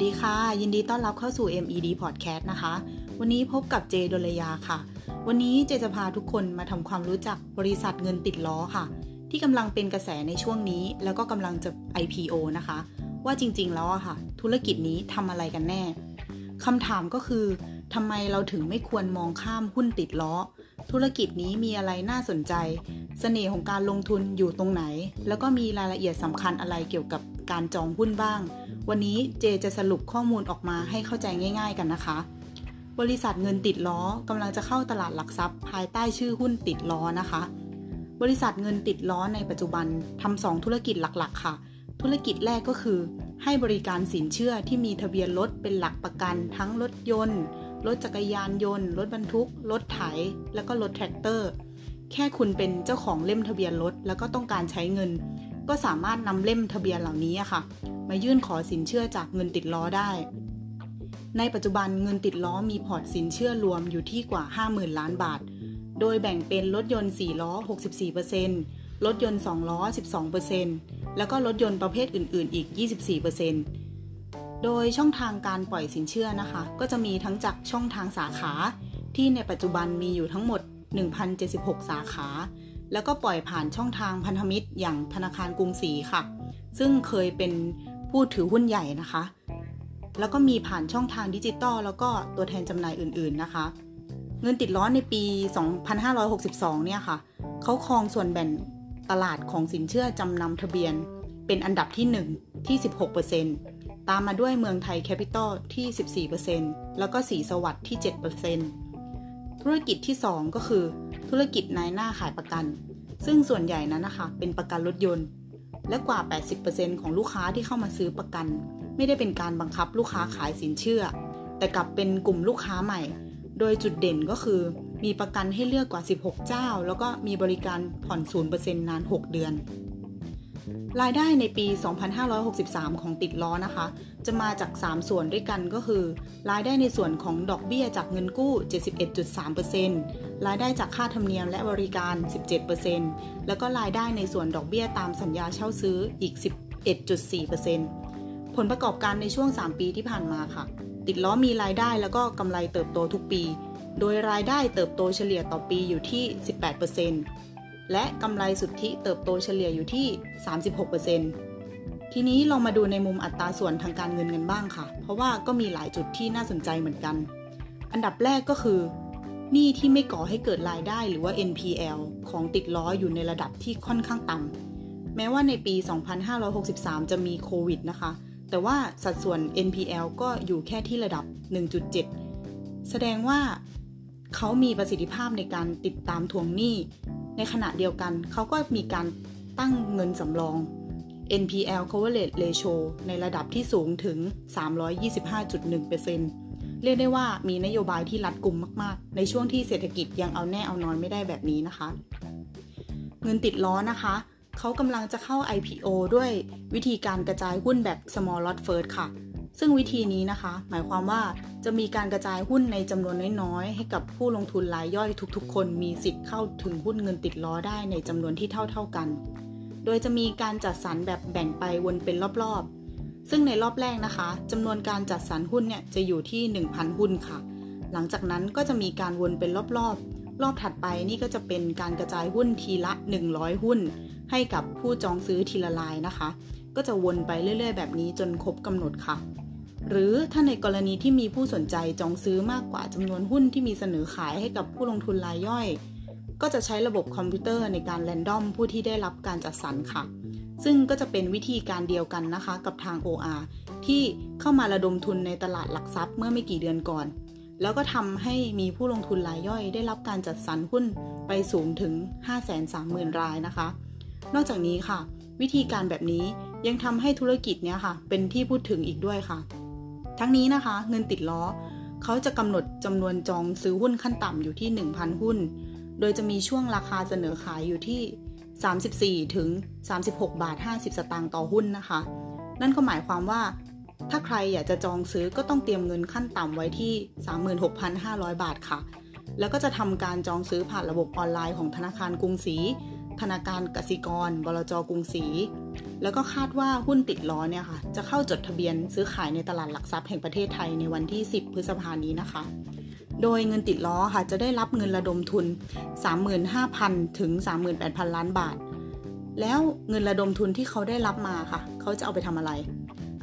สดีค่ะ ยินดีต้อนรับเข้าสู่ MED Podcast นะคะ วันนี้พบกับเจดลยาค่ะ วันนี้เจจะพาทุกคนมาทำความรู้จักบริษัทเงินติดล้อค่ะ ที่กำลังเป็นกระแสในช่วงนี้ แล้วก็กำลังจะ IPO นะคะ ว่าจริงๆแล้วอะค่ะ ธุรกิจนี้ทำอะไรกันแน่คำถามก็คือทำไมเราถึงไม่ควรมองข้ามหุ้นติดล้อ ธุรกิจนี้มีอะไรน่าสนใจ เสน่ห์ของการลงทุนอยู่ตรงไหน แล้วก็มีรายละเอียดสำคัญอะไรเกี่ยวกับการจองหุ้นบ้าง วันนี้เจจะสรุปข้อมูลออกมาให้เข้าใจง่าย ๆ กันนะคะ บริษัทเงินติดล้อกำลังจะเข้าตลาดหลักทรัพย์ ภายใต้ชื่อหุ้นติดล้อนะคะ บริษัทเงินติดล้อในปัจจุบันทำสองธุรกิจหลักๆ ค่ะ ธุรกิจแรกก็คือ ให้บริการสินเชื่อที่มีทะเบียนรถเป็นหลักประกัน ทั้งรถยนต์ รถจักรยานยนต์ รถบรรทุก รถไถ แล้วก็รถแทรกเตอร์ แค่คุณเป็นเจ้าของเล่มทะเบียนรถแล้วก็ต้องการใช้เงิน ก็สามารถนำเล่มทะเบียนเหล่านี้ค่ะ มายื่นขอสินเชื่อจากเงินติดล้อได้ ในปัจจุบันเงินติดล้อมีพอร์ตสินเชื่อรวมอยู่ที่กว่า 50,000 ล้านบาท โดยแบ่งเป็นรถยนต์ 4 ล้อ 64%รถยนต์ 2 ล้อ 12%แล้วก็รถยนต์ประเภทอื่น ๆ อีก 24%โดยช่องทางการปล่อยสินเชื่อนะคะ ก็จะมีทั้งจากช่องทางสาขา ที่ในปัจจุบันมีอยู่ทั้งหมด 1,076 สาขา แล้วก็ปล่อยผ่านช่องทางพันธมิตรอย่างธนาคารกรุงศรีค่ะ ซึ่งเคยเป็นผู้ถือหุ้นใหญ่นะคะ แล้วก็มีผ่านช่องทางดิจิตอลแล้วก็ตัวแทนจำหน่ายอื่นๆนะคะ เงินติดล้อในปี 2562 เนี่ยค่ะ เขาครองส่วนแบ่งตลาดของสินเชื่อจำนำทะเบียน เป็นอันดับที่ 1 ที่ 16%ตามมาด้วยเมืองไทยแคปิตอลที่ 14%แล้วก็สีสวัสดิ์ที่ 7%ธุรกิจที่ 2 ก็คือ ธุรกิจนายหน้าขายประกัน ซึ่งส่วนใหญ่นั้นนะคะ เป็นประกันรถยนต์ และกว่า 80%ของลูกค้าที่เข้ามาซื้อประกัน ไม่ได้เป็นการบังคับลูกค้าขายสินเชื่อ แต่กลับเป็นกลุ่มลูกค้าใหม่ โดยจุดเด่นก็คือ มีประกันให้เลือกกว่า 16 เจ้า แล้วก็มีบริการผ่อน 0%นาน 6 เดือน รายได้ในปี 2563 ของติดล้อนะคะ จะมาจาก 3 ส่วนด้วยกันก็คือ รายได้ในส่วนของดอกเบี้ยจากเงินกู้ 71.3%รายได้จากค่าธรรมเนียมและบริการ 17%แล้วก็รายได้ในส่วนดอกเบี้ยตามสัญญาเช่าซื้ออีก 11.4%ผลประกอบการในช่วง 3 ปีที่ผ่านมาค่ะ ติดล้อมีรายได้แล้วก็กำไรเติบโตทุกปี โดยรายได้เติบโตเฉลี่ยต่อปีอยู่ที่ 18% และกำไรสุทธิเติบโตเฉลี่ยอยู่ที่ 36%ทีนี้ลองมาดูในมุมอัตราส่วนทางการเงินกันบ้างค่ะ เพราะว่าก็มีหลายจุดที่น่าสนใจเหมือนกัน อันดับแรกก็คือหนี้ที่ไม่ก่อให้เกิดรายได้หรือว่า NPL ของติดล้ออยู่ในระดับที่ค่อนข้างต่ำแม้ว่าในปี 2563 จะมีโควิดนะคะ แต่ว่าสัดส่วน NPL ก็อยู่แค่ที่ระดับ 1.7 แสดงว่าเขามีประสิทธิภาพในการติดตามทวงหนี้ ในขณะเดียวกัน เขาก็มีการตั้งเงินสำรอง NPL coverage ratio ในระดับที่สูงถึง 325.1%เรียกได้ว่ามีนโยบายที่รัดกุมมาก ๆ ในช่วงที่เศรษฐกิจยังเอาแน่เอานอนไม่ได้แบบนี้นะคะ เงินติดล้อนะคะ เขากำลังจะเข้า IPO ด้วยวิธีการกระจายหุ้นแบบ small lot first ค่ะ ซึ่งวิธีนี้นะคะ หมายความว่าจะมีการกระจายหุ้นในจำนวนน้อยๆ ให้กับผู้ลงทุนรายย่อยทุกๆ คนมีสิทธิ์เข้าถึงหุ้นเงินติดล้อได้ในจำนวนที่เท่าๆกัน โดยจะมีการจัดสรรแบบแบ่งไปวนเป็นรอบๆ ซึ่งในรอบแรกนะคะจำนวนการจัดสรรหุ้นเนี่ยจะอยู่ที่ 1,000 หุ้นค่ะ หลังจากนั้นก็จะมีการวนเป็นรอบๆ รอบถัดไปนี่ก็จะเป็นการกระจายหุ้นทีละ 100 หุ้น ให้กับผู้จองซื้อทีละลายนะคะ ก็จะวนไปเรื่อย ๆ แบบนี้จนครบกำหนดค่ะ หรือถ้าในกรณีที่มีผู้สนใจจองซื้อมากกว่าจำนวนหุ้นที่มีเสนอขายให้กับผู้ลงทุนรายย่อย ก็จะใช้ระบบคอมพิวเตอร์ในการแรนดอมผู้ที่ได้รับการจัดสรรค่ะ ซึ่งก็จะเป็นวิธีการเดียวกันนะคะกับทาง OR ที่เข้ามาระดมทุนในตลาดหลักทรัพย์เมื่อไม่กี่เดือนก่อนแล้วก็ทำให้มีผู้ลงทุนรายย่อยได้รับการจัดสรรหุ้นไปสูงถึง 530,000 รายนะคะ นอกจากนี้ค่ะ วิธีการแบบนี้ยังทำให้ธุรกิจเนี้ยค่ะ เป็นที่พูดถึงอีกด้วยค่ะ ทั้งนี้นะคะ เงินติดล้อ เขาจะกำหนดจำนวนจองซื้อหุ้นขั้นต่ำอยู่ที่ 1,000 หุ้น โดยจะมีช่วงราคาเสนอขายอยู่ที่ 34 ถึง 36 บาท 50 สตางค์ต่อหุ้นนะคะ นั่นก็หมายความว่า ถ้าใครอยากจะจองซื้อก็ต้องเตรียมเงินขั้นต่ำไว้ที่ 36,500 บาทค่ะ แล้วก็จะทำการจองซื้อผ่านระบบออนไลน์ของธนาคารกรุงศรี ธนาคารกสิกร บลจกรุงศรี แล้วก็คาดว่าหุ้นติดล้อเนี่ยค่ะ จะเข้าจดทะเบียนซื้อขายในตลาดหลักทรัพย์แห่งประเทศไทยในวันที่ 10 พฤษภานี้นะคะ โดยเงินติดล้อค่ะ จะได้รับเงินระดมทุน 35,000 ถึง 38,000 ล้านบาท แล้วเงินระดมทุนที่เขาได้รับมาค่ะ เขาจะเอาไปทำอะไร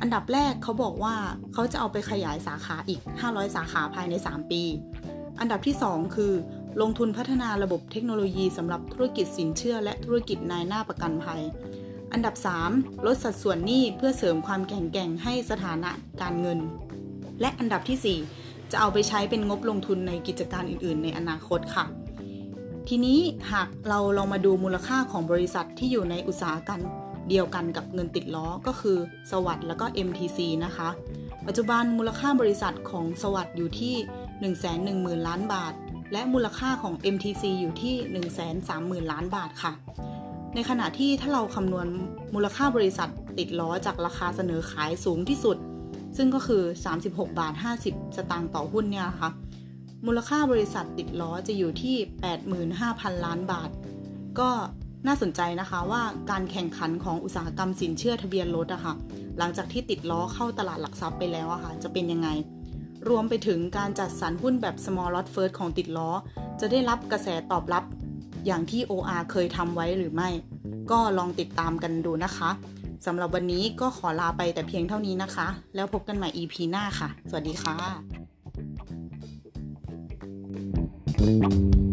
อันดับแรกเขาบอกว่าเขาจะเอาไปขยายสาขาอีก 500 สาขาภายใน 3 ปี อันดับที่ 2 คือ ลงทุนพัฒนาระบบเทคโนโลยีสำหรับธุรกิจสินเชื่อและธุรกิจนายหน้าประกันภัย อันดับ 3 ลดสัดส่วนหนี้เพื่อเสริมความแข็งแกร่งให้สถานะการเงิน และอันดับที่ 4 จะเอาไปใช้เป็นงบลงทุนในกิจการอื่น ๆ ในอนาคตค่ะทีนี้หากเราลองมาดูมูลค่าของบริษัทที่อยู่ในอุตสาหกรรมเดียวกันกับเงินติดล้อก็คือ สวัสด์แล้วก็ MTC นะคะ ปัจจุบันมูลค่าบริษัทของสวัสด์อยู่ที่ 110,000 ล้านบาท และมูลค่าของ MTC อยู่ที่ 130,000 ล้านบาทค่ะ ในขณะที่ถ้าเราคำนวณมูลค่าบริษัทติดล้อจากราคาเสนอขายสูงที่สุด ซึ่งก็คือ 36 บาท 50 สตางค์ต่อหุ้นเนี่ยนะคะมูลค่าบริษัทติดล้อจะอยู่ที่ 85,000 ล้านบาท ก็น่าสนใจนะคะว่าการแข่งขันของอุตสาหกรรมสินเชื่อทะเบียนรถอะคะ่ะหลังจากที่ติดล้อเข้าตลาดหลักทรัพย์ไปแล้วอะคะ่ะจะเป็นยังไง รวมไปถึงการจัดสรรหุ้นแบบ small lot first ของติดล้อ จะได้รับกระแสตอบรับอย่างที่ OR เคยทำไว้หรือไม่ ก็ลองติดตามกันดูนะคะสำหรับวันนี้ก็ขอลาไปแต่เพียงเท่านี้นะคะ แล้วพบกันใหม่ EP หน้าค่ะ สวัสดีค่ะ thank you